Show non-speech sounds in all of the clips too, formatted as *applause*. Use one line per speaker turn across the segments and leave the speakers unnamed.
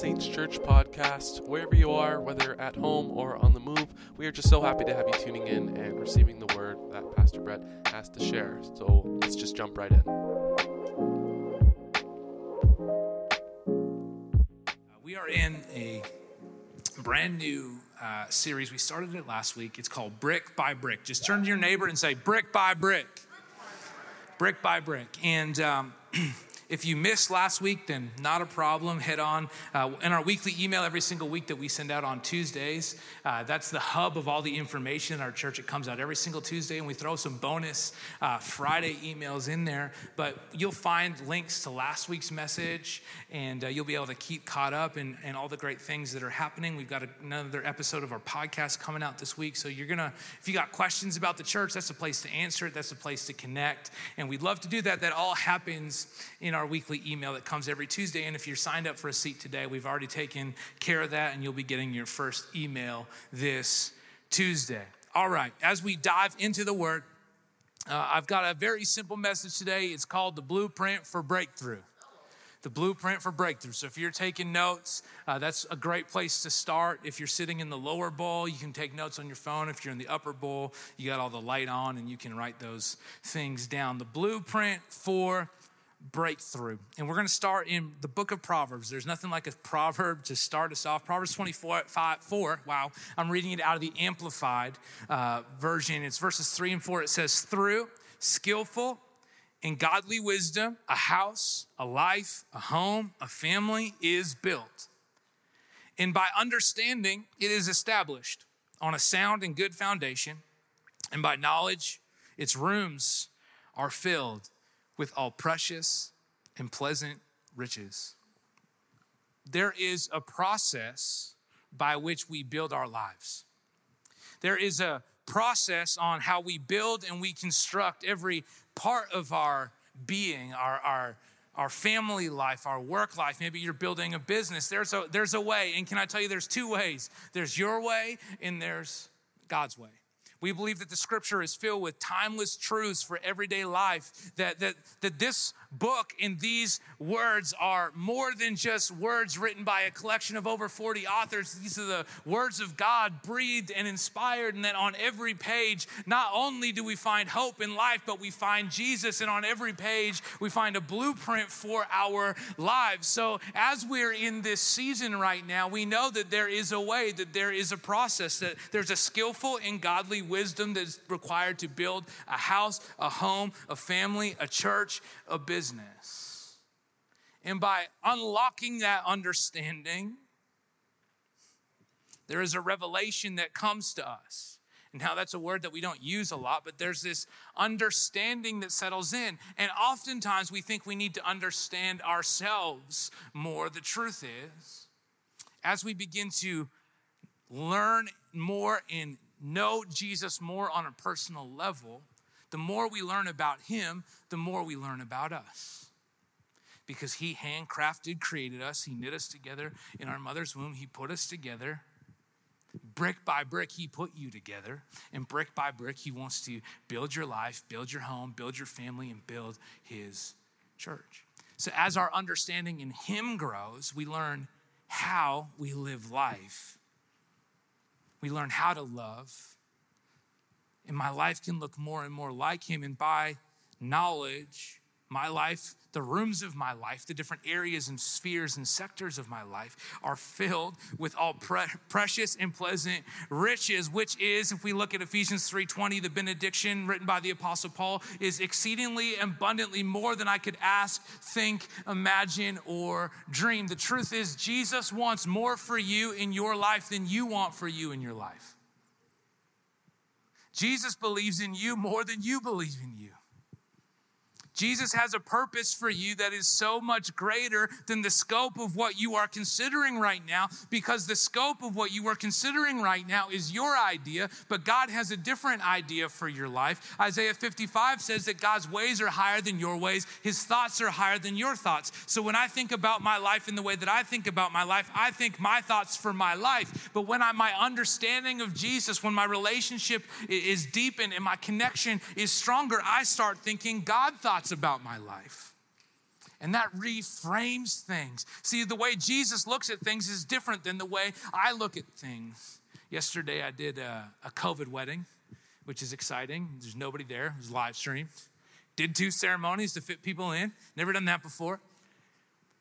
Saints Church podcast. Wherever you are, whether at home or on the move, we are just so happy to have you tuning in and receiving the word that Pastor Brett has to share. So let's just jump right in.
We are in a brand new uh, series. We started it last week. It's called Brick by Brick. Just turn to your neighbor and say, Brick by Brick. Brick by Brick. And um, *clears throat* If you missed last week, then not a problem. Head on. Uh, in our weekly email every single week that we send out on Tuesdays, uh, that's the hub of all the information in our church. It comes out every single Tuesday, and we throw some bonus uh, Friday emails in there. But you'll find links to last week's message, and uh, you'll be able to keep caught up and, and all the great things that are happening. We've got another episode of our podcast coming out this week. So you're going to, if you got questions about the church, that's a place to answer it, that's a place to connect. And we'd love to do that. That all happens in our our weekly email that comes every Tuesday. And if you're signed up for a seat today, we've already taken care of that, and you'll be getting your first email this Tuesday. All right, as we dive into the Word, uh, I've got a very simple message today. It's called The Blueprint for Breakthrough the blueprint for breakthrough. So if you're taking notes, uh, that's a great place to start. If you're sitting in the lower bowl, you can take notes on your phone. If you're in the upper bowl, you got all the light on and you can write those things down. The blueprint for breakthrough. And we're going to start in the book of Proverbs. There's nothing like a proverb to start us off. Proverbs 24, 5, 4. Wow. I'm reading it out of the Amplified uh, version. It's verses 3 and 4. It says, Through skillful and godly wisdom, a house, a life, a home, a family is built. And by understanding, it is established on a sound and good foundation. And by knowledge, its rooms are filled with all precious and pleasant riches. There is a process by which we build our lives. There is a process on how we build and we construct every part of our being, our, our, our family life, our work life. Maybe you're building a business. There's a, there's a way. And can I tell you, there's two ways there's your way and there's God's way. We believe that the scripture is filled with timeless truths for everyday life, that, that, that this book and these words are more than just words written by a collection of over 40 authors. These are the words of God, breathed and inspired, and that on every page, not only do we find hope in life, but we find Jesus, and on every page, we find a blueprint for our lives. So, as we're in this season right now, we know that there is a way, that there is a process, that there's a skillful and godly wisdom that's required to build a house, a home, a family, a church, a business. And by unlocking that understanding, there is a revelation that comes to us. And now that's a word that we don't use a lot, but there's this understanding that settles in. And oftentimes we think we need to understand ourselves more. The truth is, as we begin to learn more and know Jesus more on a personal level, the more we learn about him, the more we learn about us. Because he handcrafted, created us, he knit us together in our mother's womb, he put us together. Brick by brick, he put you together. And brick by brick, he wants to build your life, build your home, build your family, and build his church. So, as our understanding in him grows, we learn how we live life we learn how to love. And my life can look more and more like Him. And by knowledge, my life, the rooms of my life, the different areas and spheres and sectors of my life are filled with all pre- precious and pleasant riches, which is, if we look at Ephesians 3:20, the benediction written by the Apostle Paul, is exceedingly abundantly more than I could ask, think, imagine, or dream. The truth is, Jesus wants more for you in your life than you want for you in your life. Jesus believes in you more than you believe in you. Jesus has a purpose for you that is so much greater than the scope of what you are considering right now, because the scope of what you are considering right now is your idea, but God has a different idea for your life. Isaiah 55 says that God's ways are higher than your ways, His thoughts are higher than your thoughts. So when I think about my life in the way that I think about my life, I think my thoughts for my life. But when I, my understanding of Jesus, when my relationship is deepened and my connection is stronger, I start thinking God thoughts about my life. And that reframes things. See, the way Jesus looks at things is different than the way I look at things. Yesterday, I did a, a COVID wedding, which is exciting. There's nobody there, it was live streamed. Did two ceremonies to fit people in. Never done that before.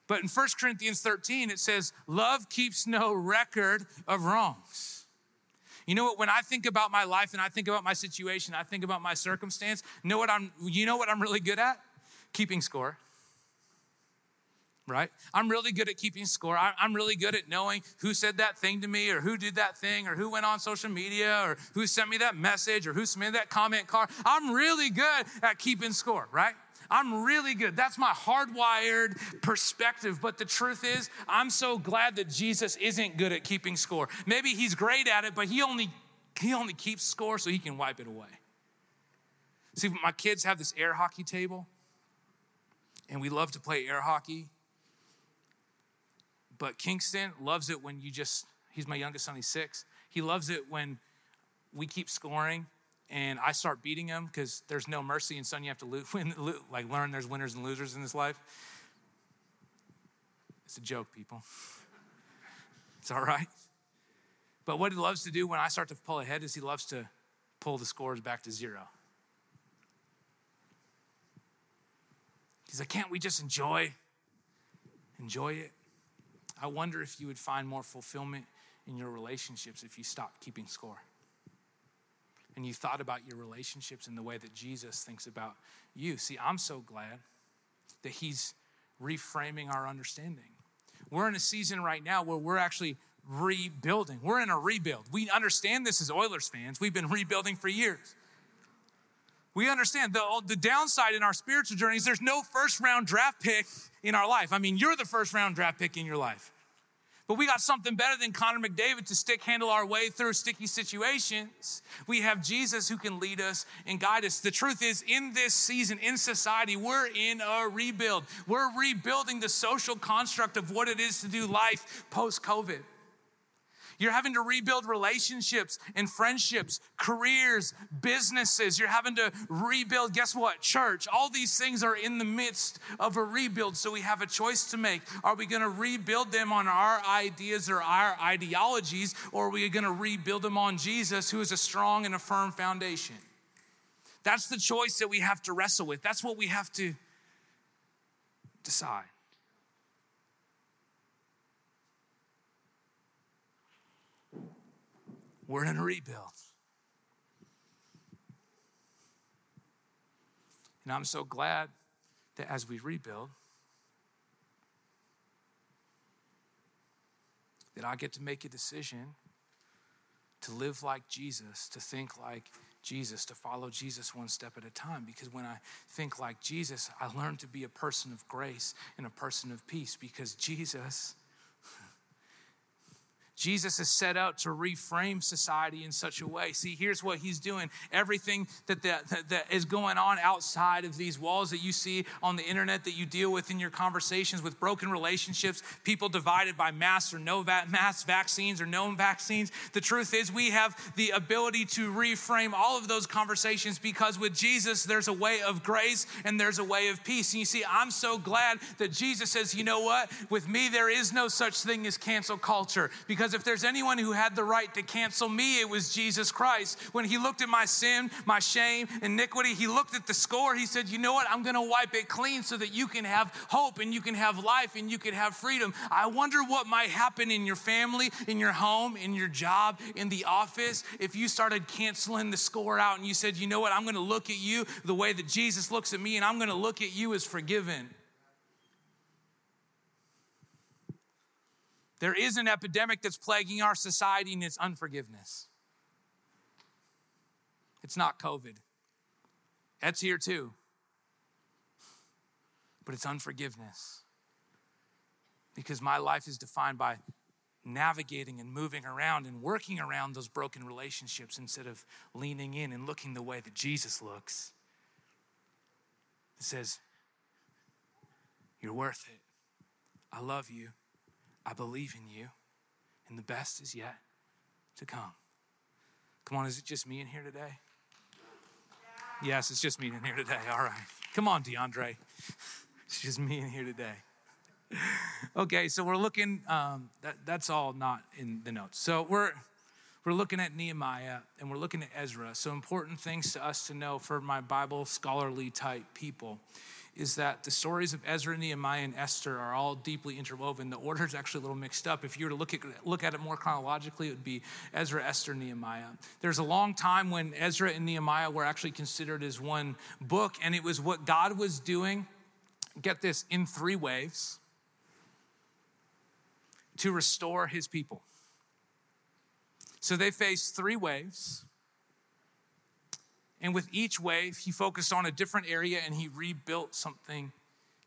But in 1 Corinthians 13, it says, Love keeps no record of wrongs. You know what? When I think about my life and I think about my situation, I think about my circumstance, know what I'm, you know what I'm really good at? Keeping score right? I'm really good at keeping score. I'm really good at knowing who said that thing to me or who did that thing or who went on social media or who sent me that message or who submitted that comment card. I'm really good at keeping score, right? I'm really good. That's my hardwired perspective. But the truth is, I'm so glad that Jesus isn't good at keeping score. Maybe he's great at it, but he only he only keeps score so he can wipe it away. See, my kids have this air hockey table, and we love to play air hockey. But Kingston loves it when you just, he's my youngest son, he's six. He loves it when we keep scoring and I start beating him because there's no mercy and son, you have to lo- *laughs* win, lo- like learn there's winners and losers in this life. It's a joke, people. *laughs* It's all right. But what he loves to do when I start to pull ahead is he loves to pull the scores back to zero. He's like, can't we just enjoy? Enjoy it. I wonder if you would find more fulfillment in your relationships if you stopped keeping score. And you thought about your relationships in the way that Jesus thinks about you. See, I'm so glad that He's reframing our understanding. We're in a season right now where we're actually rebuilding. We're in a rebuild. We understand this as Oilers fans. We've been rebuilding for years. We understand the, the downside in our spiritual journey is there's no first round draft pick in our life. I mean, you're the first round draft pick in your life. But we got something better than Connor McDavid to stick handle our way through sticky situations. We have Jesus who can lead us and guide us. The truth is, in this season, in society, we're in a rebuild. We're rebuilding the social construct of what it is to do life post COVID. You're having to rebuild relationships and friendships, careers, businesses. You're having to rebuild, guess what? Church. All these things are in the midst of a rebuild. So we have a choice to make. Are we going to rebuild them on our ideas or our ideologies, or are we going to rebuild them on Jesus, who is a strong and a firm foundation? That's the choice that we have to wrestle with. That's what we have to decide. We're in a rebuild. And I'm so glad that as we rebuild, that I get to make a decision to live like Jesus, to think like Jesus, to follow Jesus one step at a time. Because when I think like Jesus, I learn to be a person of grace and a person of peace because Jesus Jesus is set out to reframe society in such a way. See, here's what he's doing. Everything that, that, that is going on outside of these walls that you see on the internet, that you deal with in your conversations with broken relationships, people divided by mass or no va- mass vaccines or known vaccines. The truth is, we have the ability to reframe all of those conversations because with Jesus, there's a way of grace and there's a way of peace. And you see, I'm so glad that Jesus says, you know what? With me, there is no such thing as cancel culture because because if there's anyone who had the right to cancel me, it was Jesus Christ. When he looked at my sin, my shame, iniquity, he looked at the score. He said, You know what? I'm going to wipe it clean so that you can have hope and you can have life and you can have freedom. I wonder what might happen in your family, in your home, in your job, in the office if you started canceling the score out and you said, You know what? I'm going to look at you the way that Jesus looks at me and I'm going to look at you as forgiven. There is an epidemic that's plaguing our society, and it's unforgiveness. It's not COVID, that's here too. But it's unforgiveness. Because my life is defined by navigating and moving around and working around those broken relationships instead of leaning in and looking the way that Jesus looks. It says, You're worth it. I love you. I believe in you, and the best is yet to come. Come on, is it just me in here today? Yes, it's just me in here today. All right. Come on, DeAndre. It's just me in here today. okay, so we're looking, um, that, that's all not in the notes. So we're, we're looking at Nehemiah and we're looking at Ezra. So, important things to us to know for my Bible scholarly type people is that the stories of Ezra, Nehemiah, and Esther are all deeply interwoven. The order is actually a little mixed up. If you were to look at, look at it more chronologically, it would be Ezra, Esther, Nehemiah. There's a long time when Ezra and Nehemiah were actually considered as one book, and it was what God was doing, get this, in three waves to restore his people. So they faced three waves. And with each wave, he focused on a different area and he rebuilt something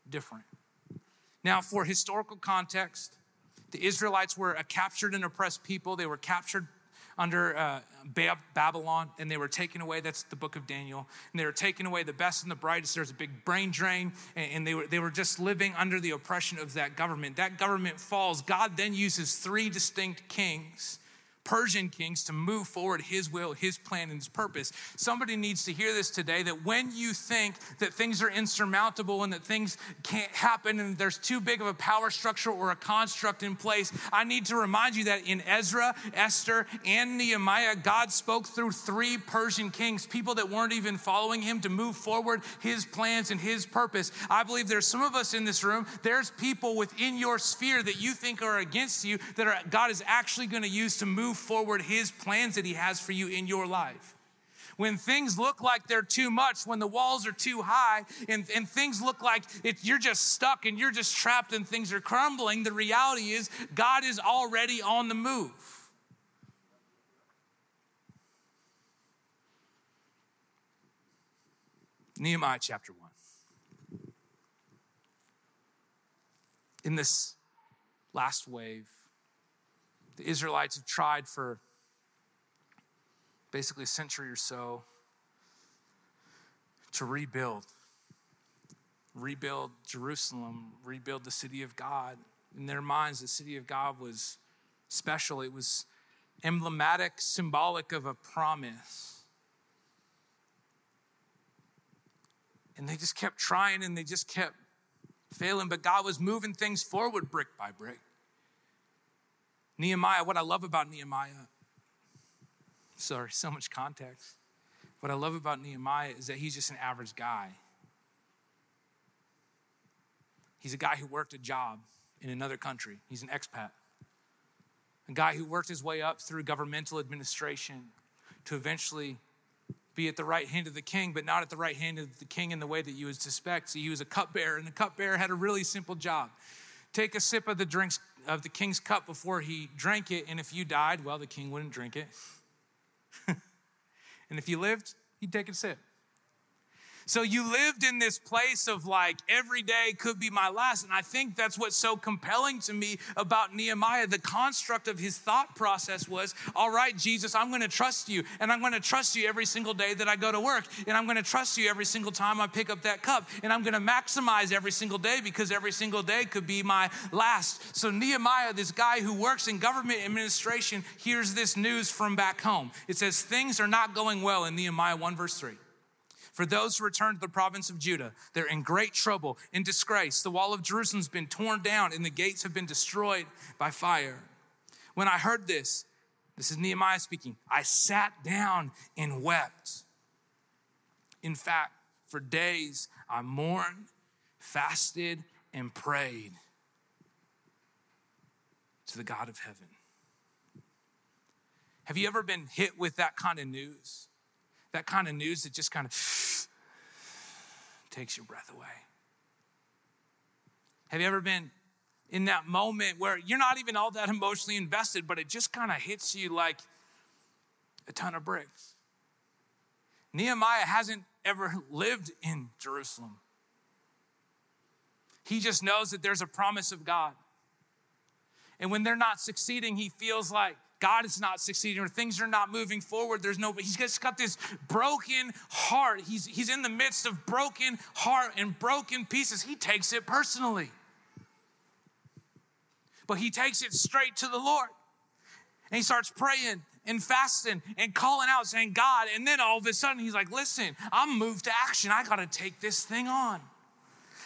different. Now, for historical context, the Israelites were a captured and oppressed people. They were captured under uh, Babylon and they were taken away. That's the book of Daniel. And they were taken away, the best and the brightest. There's a big brain drain, and they were, they were just living under the oppression of that government. That government falls. God then uses three distinct kings Persian kings to move forward his will, his plan, and his purpose. Somebody needs to hear this today that when you think that things are insurmountable and that things can't happen and there's too big of a power structure or a construct in place, I need to remind you that in Ezra, Esther, and Nehemiah, God spoke through three Persian kings, people that weren't even following him to move forward his plans and his purpose. I believe there's some of us in this room, there's people within your sphere that you think are against you that are, God is actually going to use to move move forward His plans that He has for you in your life. When things look like they're too much, when the walls are too high, and, and things look like it, you're just stuck and you're just trapped and things are crumbling, the reality is God is already on the move. Nehemiah chapter 1. In this last wave, the Israelites have tried for basically a century or so to rebuild. Rebuild Jerusalem, rebuild the city of God. In their minds, the city of God was special, it was emblematic, symbolic of a promise. And they just kept trying and they just kept failing, but God was moving things forward brick by brick. Nehemiah, what I love about Nehemiah, sorry, so much context. What I love about Nehemiah is that he's just an average guy. He's a guy who worked a job in another country, he's an expat. A guy who worked his way up through governmental administration to eventually be at the right hand of the king, but not at the right hand of the king in the way that you would suspect. So he was a cupbearer, and the cupbearer had a really simple job take a sip of the drinks of the king's cup before he drank it, and if you died, well, the king wouldn't drink it. *laughs* and if you lived, he'd take a sip. So you lived in this place of like every day could be my last. And I think that's what's so compelling to me about Nehemiah. The construct of his thought process was all right, Jesus, I'm going to trust you. And I'm going to trust you every single day that I go to work. And I'm going to trust you every single time I pick up that cup. And I'm going to maximize every single day because every single day could be my last. So Nehemiah, this guy who works in government administration, hears this news from back home. It says, Things are not going well in Nehemiah 1, verse 3. For those who return to the province of Judah, they're in great trouble, in disgrace. The wall of Jerusalem's been torn down, and the gates have been destroyed by fire. When I heard this, this is Nehemiah speaking, I sat down and wept. In fact, for days I mourned, fasted, and prayed to the God of heaven. Have you ever been hit with that kind of news? That kind of news that just kind of *sighs* takes your breath away. Have you ever been in that moment where you're not even all that emotionally invested, but it just kind of hits you like a ton of bricks? Nehemiah hasn't ever lived in Jerusalem. He just knows that there's a promise of God. And when they're not succeeding, he feels like God is not succeeding or things are not moving forward. There's no, he's just got this broken heart. He's, he's in the midst of broken heart and broken pieces. He takes it personally. But he takes it straight to the Lord. And he starts praying and fasting and calling out, saying, God. And then all of a sudden, he's like, listen, I'm moved to action. I got to take this thing on.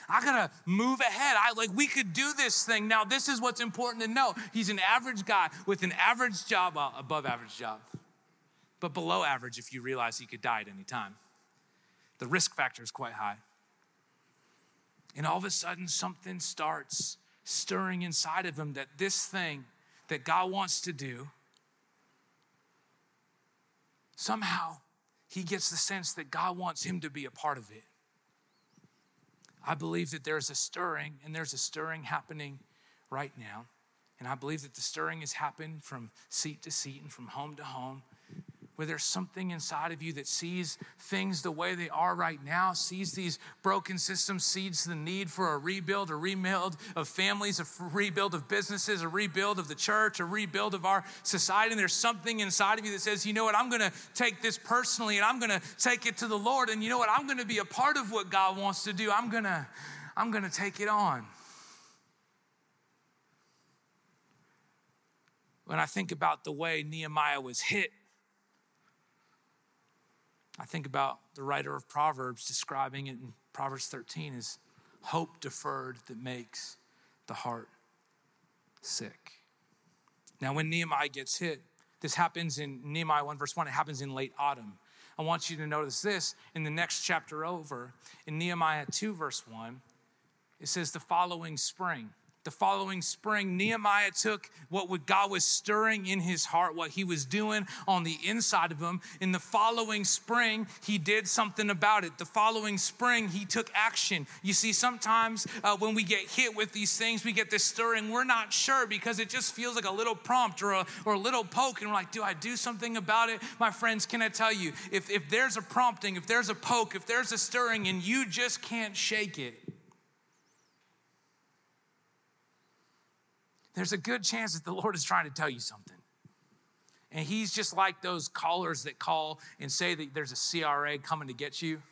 I gotta move ahead. I like we could do this thing. Now, this is what's important to know. He's an average guy with an average job, well, above average job, but below average if you realize he could die at any time. The risk factor is quite high. And all of a sudden, something starts stirring inside of him that this thing that God wants to do, somehow he gets the sense that God wants him to be a part of it. I believe that there's a stirring, and there's a stirring happening right now. And I believe that the stirring has happened from seat to seat and from home to home where there's something inside of you that sees things the way they are right now, sees these broken systems, sees the need for a rebuild, a rebuild of families, a rebuild of businesses, a rebuild of the church, a rebuild of our society. And there's something inside of you that says, you know what, I'm going to take this personally and I'm going to take it to the Lord. And you know what, I'm going to be a part of what God wants to do. I'm going to, I'm going to take it on. When I think about the way Nehemiah was hit I think about the writer of Proverbs describing it in Proverbs 13 as hope deferred that makes the heart sick. Now, when Nehemiah gets hit, this happens in Nehemiah 1, verse 1, it happens in late autumn. I want you to notice this in the next chapter over, in Nehemiah 2, verse 1, it says the following spring the following spring, Nehemiah took what God was stirring in his heart, what he was doing on the inside of him. In the following spring, he did something about it. The following spring, he took action. You see, sometimes uh, when we get hit with these things, we get this stirring. We're not sure because it just feels like a little prompt or a, or a little poke. And we're like, do I do something about it? My friends, can I tell you, if, if there's a prompting, if there's a poke, if there's a stirring, and you just can't shake it, there's a good chance that the Lord is trying to tell you something. And he's just like those callers that call and say that there's a CRA coming to get you.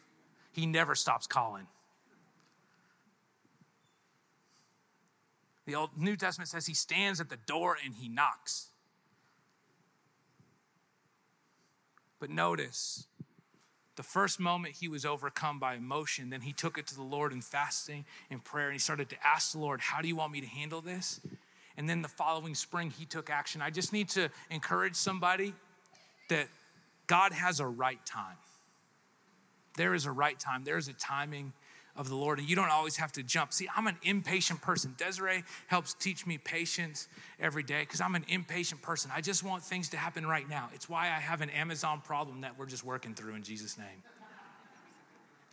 He never stops calling. The Old New Testament says he stands at the door and he knocks. But notice, the first moment he was overcome by emotion, then he took it to the Lord in fasting and prayer, and he started to ask the Lord, How do you want me to handle this? And then the following spring, he took action. I just need to encourage somebody that God has a right time. There is a right time, there is a timing of the Lord, and you don't always have to jump. See, I'm an impatient person. Desiree helps teach me patience every day because I'm an impatient person. I just want things to happen right now. It's why I have an Amazon problem that we're just working through in Jesus' name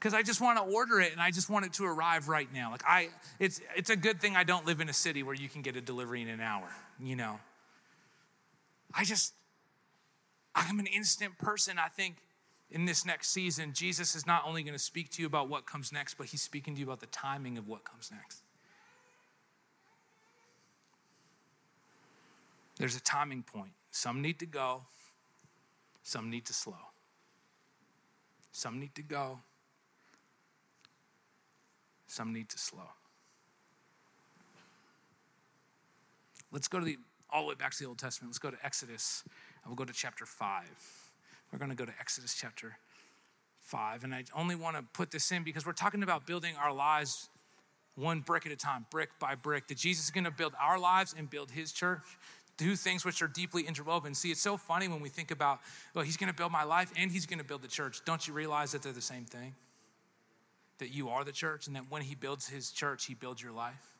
because I just want to order it and I just want it to arrive right now. Like I it's it's a good thing I don't live in a city where you can get a delivery in an hour, you know. I just I'm an instant person. I think in this next season, Jesus is not only going to speak to you about what comes next, but he's speaking to you about the timing of what comes next. There's a timing point. Some need to go, some need to slow. Some need to go, some need to slow. Let's go to the all the way back to the Old Testament. Let's go to Exodus. And we'll go to chapter 5. We're going to go to Exodus chapter 5. And I only want to put this in because we're talking about building our lives one brick at a time, brick by brick. That Jesus is going to build our lives and build his church do things which are deeply interwoven. See, it's so funny when we think about, well, he's going to build my life and he's going to build the church. Don't you realize that they're the same thing? That you are the church and that when he builds his church, he builds your life.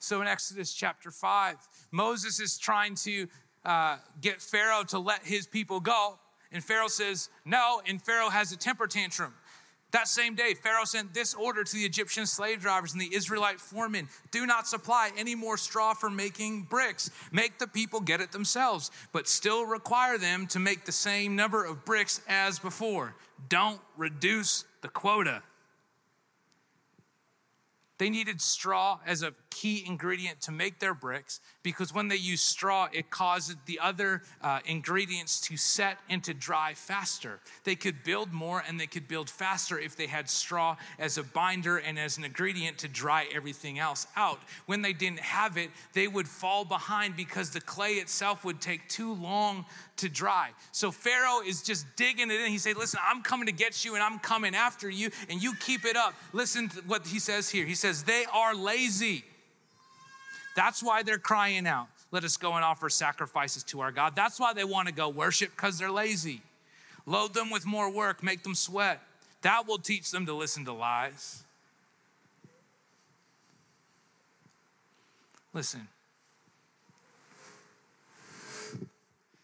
So in Exodus chapter 5, Moses is trying to uh, get Pharaoh to let his people go. And Pharaoh says no, and Pharaoh has a temper tantrum. That same day, Pharaoh sent this order to the Egyptian slave drivers and the Israelite foremen Do not supply any more straw for making bricks. Make the people get it themselves, but still require them to make the same number of bricks as before. Don't reduce the quota. They needed straw as a key ingredient to make their bricks because when they use straw, it causes the other uh, ingredients to set and to dry faster. They could build more and they could build faster if they had straw as a binder and as an ingredient to dry everything else out. When they didn't have it, they would fall behind because the clay itself would take too long to dry. So Pharaoh is just digging it in. He said, Listen, I'm coming to get you and I'm coming after you, and you keep it up. Listen to what he says here. He says, They are lazy. That's why they're crying out. Let us go and offer sacrifices to our God. That's why they want to go worship because they're lazy. Load them with more work, make them sweat. That will teach them to listen to lies. Listen,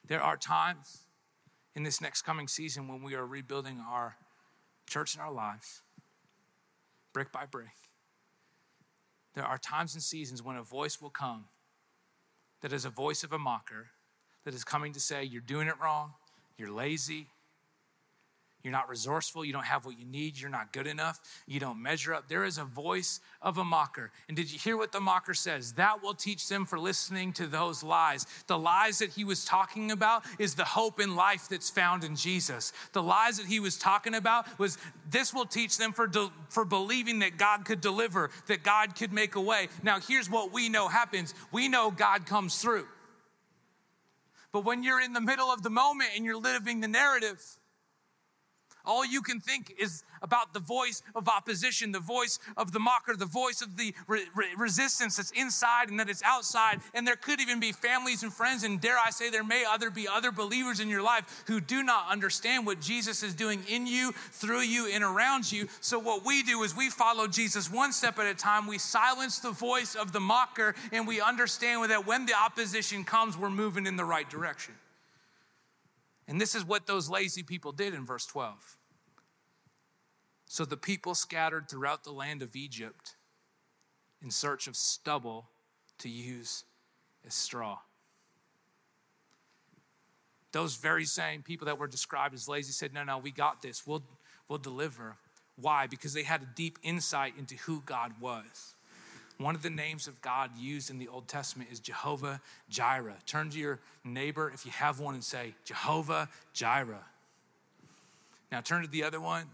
There are times in this next coming season when we are rebuilding our church and our lives, brick by brick. There are times and seasons when a voice will come that is a voice of a mocker that is coming to say, You're doing it wrong, you're lazy, you're not resourceful. You don't have what you need. You're not good enough. You don't measure up. There is a voice of a mocker. And did you hear what the mocker says? That will teach them for listening to those lies. The lies that he was talking about is the hope in life that's found in Jesus. The lies that he was talking about was this will teach them for, de- for believing that God could deliver, that God could make a way. Now, here's what we know happens we know God comes through. But when you're in the middle of the moment and you're living the narrative, all you can think is about the voice of opposition, the voice of the mocker, the voice of the re- re- resistance that's inside and that it's outside. And there could even be families and friends, and dare I say, there may other be other believers in your life who do not understand what Jesus is doing in you, through you, and around you. So what we do is we follow Jesus one step at a time. We silence the voice of the mocker, and we understand that when the opposition comes, we're moving in the right direction. And this is what those lazy people did in verse 12. So the people scattered throughout the land of Egypt in search of stubble to use as straw. Those very same people that were described as lazy said, No, no, we got this. We'll, we'll deliver. Why? Because they had a deep insight into who God was. One of the names of God used in the Old Testament is Jehovah Jireh. Turn to your neighbor if you have one and say, Jehovah Jireh. Now turn to the other one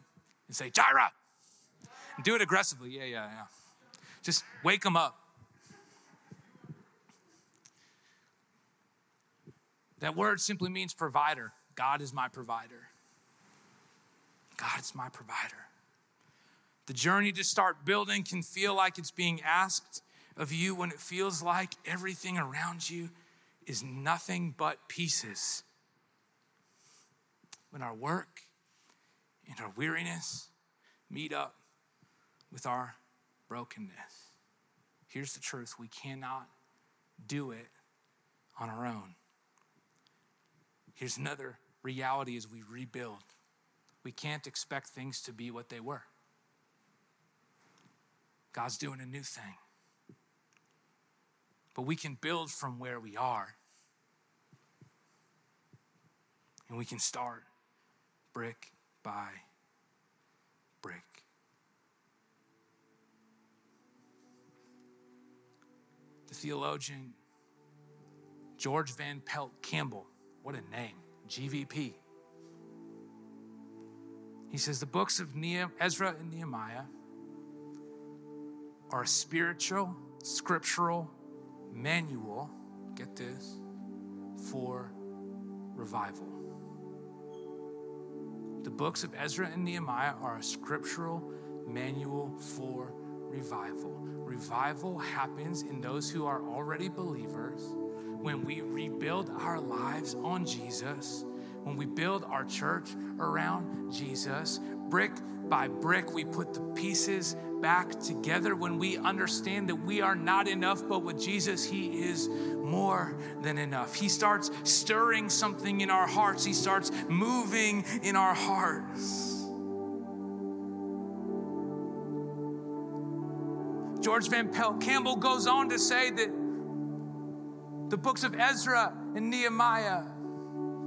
and say. And do it aggressively. Yeah, yeah, yeah. Just wake them up. That word simply means provider. God is my provider. God is my provider. The journey to start building can feel like it's being asked of you when it feels like everything around you is nothing but pieces. When our work, and our weariness meet up with our brokenness. Here's the truth we cannot do it on our own. Here's another reality as we rebuild we can't expect things to be what they were. God's doing a new thing. But we can build from where we are. And we can start brick by brick. The theologian George Van Pelt Campbell, what a name, GVP. He says the books of Ezra and Nehemiah are a spiritual, scriptural manual, get this, for revival. The books of Ezra and Nehemiah are a scriptural manual for revival. Revival happens in those who are already believers when we rebuild our lives on Jesus, when we build our church around Jesus, brick by brick, we put the pieces back together when we understand that we are not enough, but with Jesus, He is more than enough. He starts stirring something in our hearts, He starts moving in our hearts. George Van Pelt Campbell goes on to say that the books of Ezra and Nehemiah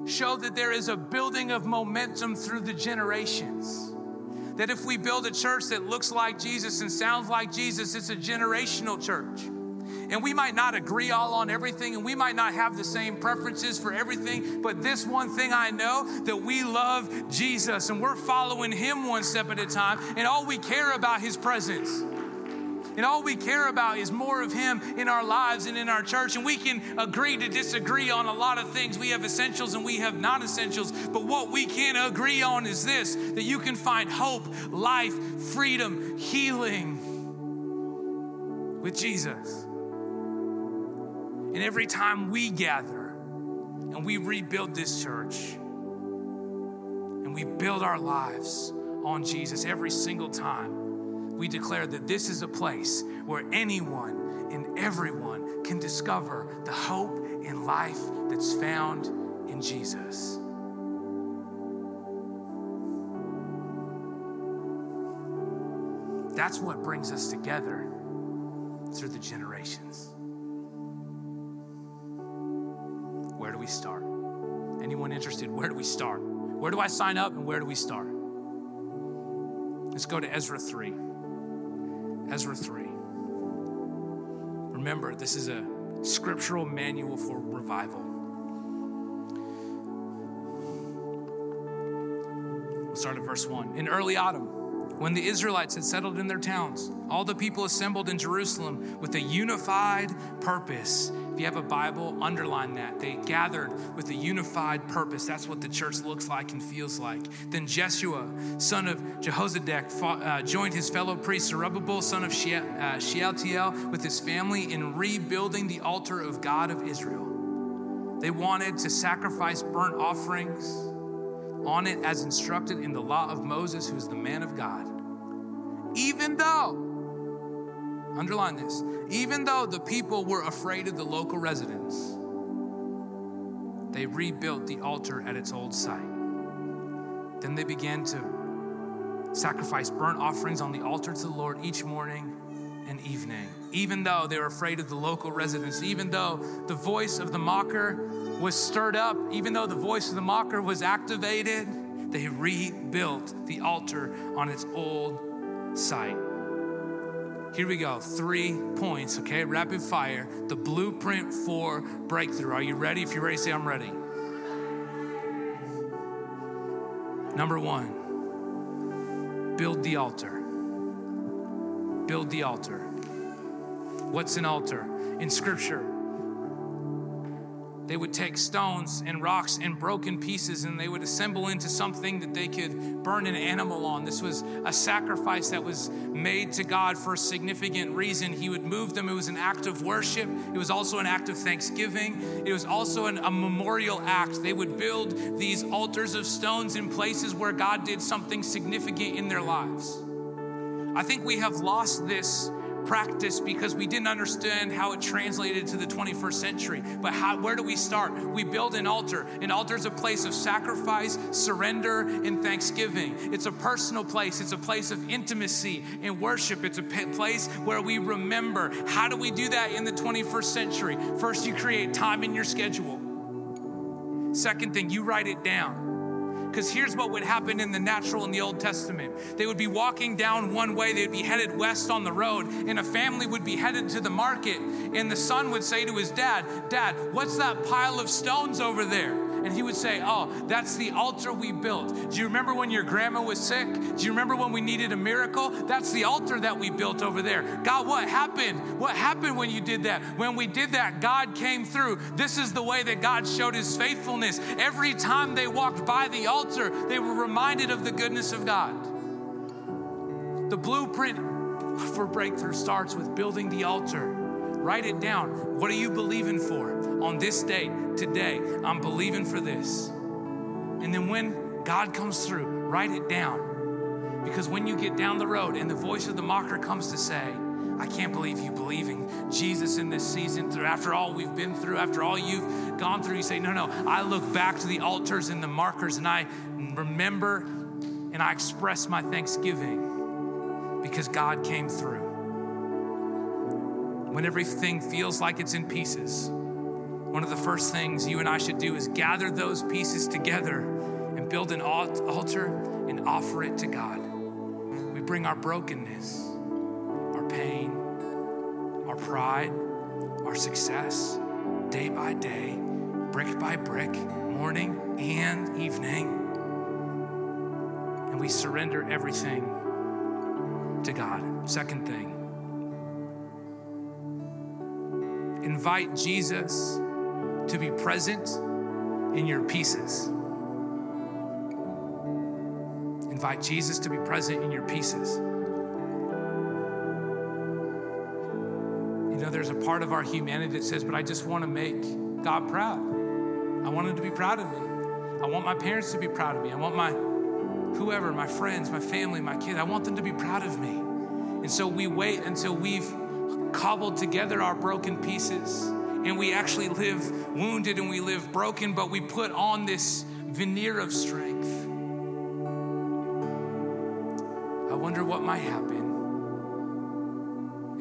show that there is a building of momentum through the generations. That if we build a church that looks like Jesus and sounds like Jesus, it's a generational church. And we might not agree all on everything, and we might not have the same preferences for everything, but this one thing I know that we love Jesus and we're following Him one step at a time, and all we care about His presence. And all we care about is more of Him in our lives and in our church. And we can agree to disagree on a lot of things. We have essentials and we have non essentials. But what we can agree on is this that you can find hope, life, freedom, healing with Jesus. And every time we gather and we rebuild this church and we build our lives on Jesus every single time, we declare that this is a place where anyone and everyone can discover the hope and life that's found in Jesus. That's what brings us together through the generations. Where do we start? Anyone interested? Where do we start? Where do I sign up and where do we start? Let's go to Ezra 3. Ezra 3. Remember, this is a scriptural manual for revival. We'll start at verse 1. In early autumn, when the Israelites had settled in their towns, all the people assembled in Jerusalem with a unified purpose. If you have a Bible, underline that. They gathered with a unified purpose. That's what the church looks like and feels like. Then Jeshua, son of Jehozadak, fought, uh, joined his fellow priest Zerubbabel, son of She- uh, Shealtiel, with his family in rebuilding the altar of God of Israel. They wanted to sacrifice burnt offerings on it as instructed in the law of Moses, who's the man of God. Even though, underline this, even though the people were afraid of the local residents, they rebuilt the altar at its old site. Then they began to sacrifice burnt offerings on the altar to the Lord each morning and evening. Even though they were afraid of the local residents, even though the voice of the mocker was stirred up, even though the voice of the mocker was activated, they rebuilt the altar on its old site. Here we go. Three points, okay? Rapid fire. The blueprint for breakthrough. Are you ready? If you're ready, say, I'm ready. Number one, build the altar. Build the altar. What's an altar? In scripture, they would take stones and rocks and broken pieces and they would assemble into something that they could burn an animal on. This was a sacrifice that was made to God for a significant reason. He would move them. It was an act of worship, it was also an act of thanksgiving, it was also an, a memorial act. They would build these altars of stones in places where God did something significant in their lives. I think we have lost this practice because we didn't understand how it translated to the 21st century. But how, where do we start? We build an altar. An altar is a place of sacrifice, surrender, and thanksgiving. It's a personal place, it's a place of intimacy and worship. It's a place where we remember. How do we do that in the 21st century? First, you create time in your schedule. Second thing, you write it down. Because here's what would happen in the natural in the Old Testament they would be walking down one way, they'd be headed west on the road, and a family would be headed to the market. And the son would say to his dad, Dad, what's that pile of stones over there? And he would say, Oh, that's the altar we built. Do you remember when your grandma was sick? Do you remember when we needed a miracle? That's the altar that we built over there. God, what happened? What happened when you did that? When we did that, God came through. This is the way that God showed his faithfulness. Every time they walked by the altar, they were reminded of the goodness of God. The blueprint for breakthrough starts with building the altar. Write it down. What are you believing for on this day, today? I'm believing for this. And then when God comes through, write it down. Because when you get down the road and the voice of the mocker comes to say, I can't believe you believing Jesus in this season through after all we've been through, after all you've gone through. You say, No, no, I look back to the altars and the markers and I remember and I express my thanksgiving because God came through. When everything feels like it's in pieces, one of the first things you and I should do is gather those pieces together and build an altar and offer it to God. We bring our brokenness, our pain, our pride, our success day by day, brick by brick, morning and evening. And we surrender everything to God. Second thing, invite Jesus to be present in your pieces. Invite Jesus to be present in your pieces. You know, there's a part of our humanity that says, but I just want to make God proud. I want Him to be proud of me. I want my parents to be proud of me. I want my whoever, my friends, my family, my kids, I want them to be proud of me. And so we wait until we've cobbled together our broken pieces and we actually live wounded and we live broken, but we put on this veneer of strength. I wonder what might happen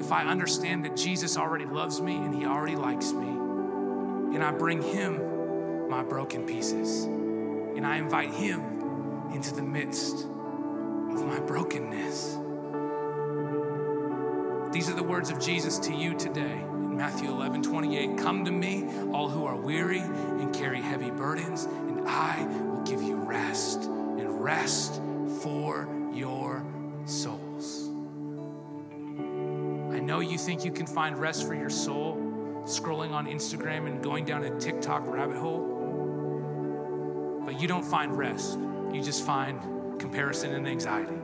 if I understand that Jesus already loves me and he already likes me, and I bring him my broken pieces, and I invite him into the midst of my brokenness. These are the words of Jesus to you today. In Matthew 11, 28, come to me, all who are weary and carry heavy burdens, and I will give you rest and rest for your souls. I know you think you can find rest for your soul scrolling on Instagram and going down a TikTok rabbit hole, but you don't find rest. You just find comparison and anxiety.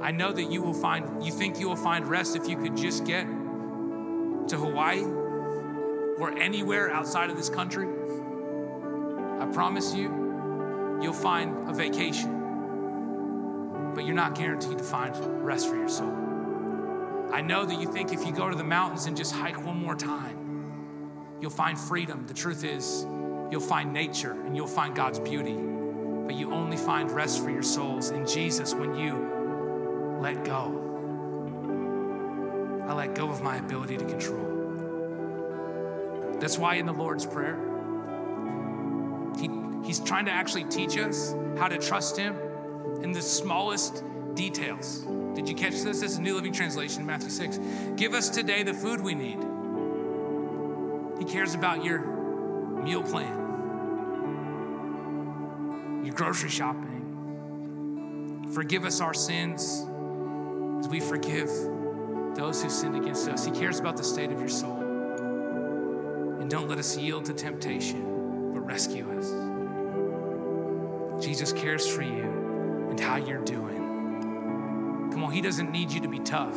I know that you will find, you think you will find rest if you could just get to Hawaii or anywhere outside of this country. I promise you, you'll find a vacation, but you're not guaranteed to find rest for your soul. I know that you think if you go to the mountains and just hike one more time, you'll find freedom. The truth is, you'll find nature and you'll find God's beauty, but you only find rest for your souls in Jesus when you let go. I let go of my ability to control. That's why in the Lord's Prayer, he, He's trying to actually teach us how to trust Him in the smallest details. Did you catch this? This is New Living Translation, Matthew 6. Give us today the food we need. He cares about your meal plan, your grocery shopping. Forgive us our sins as we forgive those who sinned against us. He cares about the state of your soul. And don't let us yield to temptation, but rescue us. Jesus cares for you and how you're doing. Come on, He doesn't need you to be tough,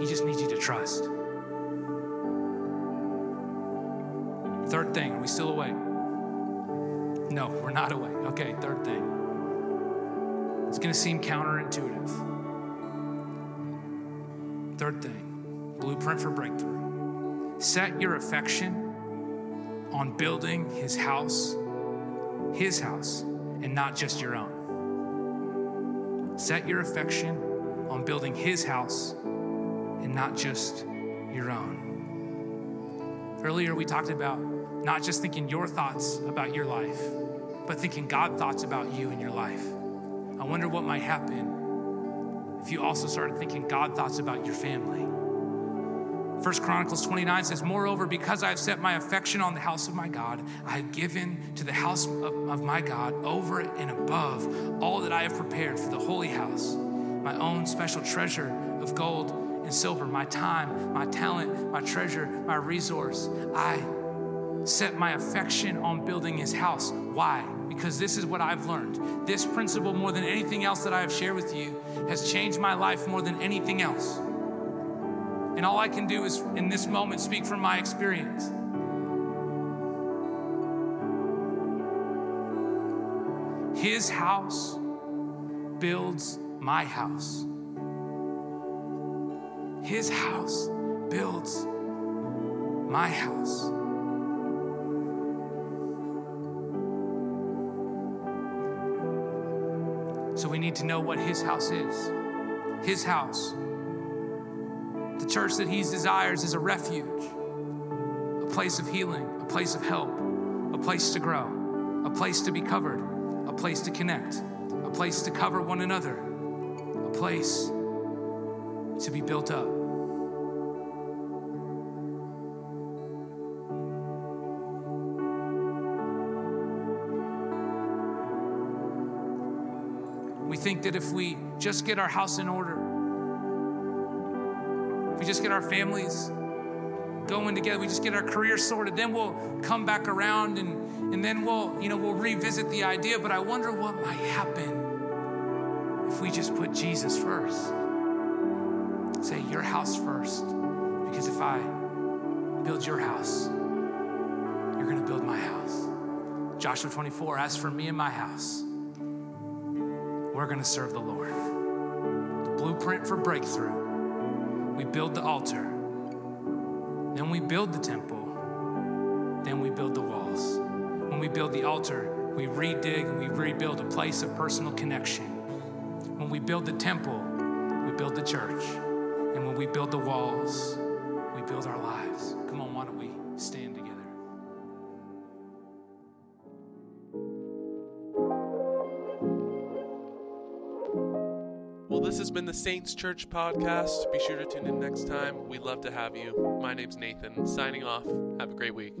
He just needs you to trust. Third thing, are we still awake? No, we're not awake. Okay, third thing. It's going to seem counterintuitive. Third thing blueprint for breakthrough. Set your affection on building his house, his house, and not just your own. Set your affection on building his house and not just your own. Earlier, we talked about not just thinking your thoughts about your life, but thinking God thoughts about you and your life. I wonder what might happen if you also started thinking God thoughts about your family. First Chronicles 29 says, Moreover, because I have set my affection on the house of my God, I have given to the house of, of, my God over and above all that I have prepared for the holy house, my own special treasure of gold and silver, my time, my talent, my treasure, my resource. I set my affection on building his house. Why? Because this is what I've learned. This principle, more than anything else that I have shared with you, has changed my life more than anything else. And all I can do is, in this moment, speak from my experience. His house builds my house. His house builds my house. To know what His house is. His house. The church that He desires is a refuge, a place of healing, a place of help, a place to grow, a place to be covered, a place to connect, a place to cover one another, a place to be built up. Think that if we just get our house in order, if we just get our families going together, we just get our career sorted, then we'll come back around and, and then we'll, you know, we'll revisit the idea. But I wonder what might happen if we just put Jesus first. Say, your house first. Because if I build your house, you're going to build my house. Joshua 24, as for me and my house, we're going to serve the Lord. The blueprint for breakthrough. We build the altar, then we build the temple, then we build the walls. When we build the altar, we redig and we rebuild a place of personal connection. When we build the temple, we build the church. And when we build the walls, we build our lives. Come on,
the Saints Church podcast. Be sure to tune in next time. We'd love to have you. My name's Nathan, signing off. Have a great week.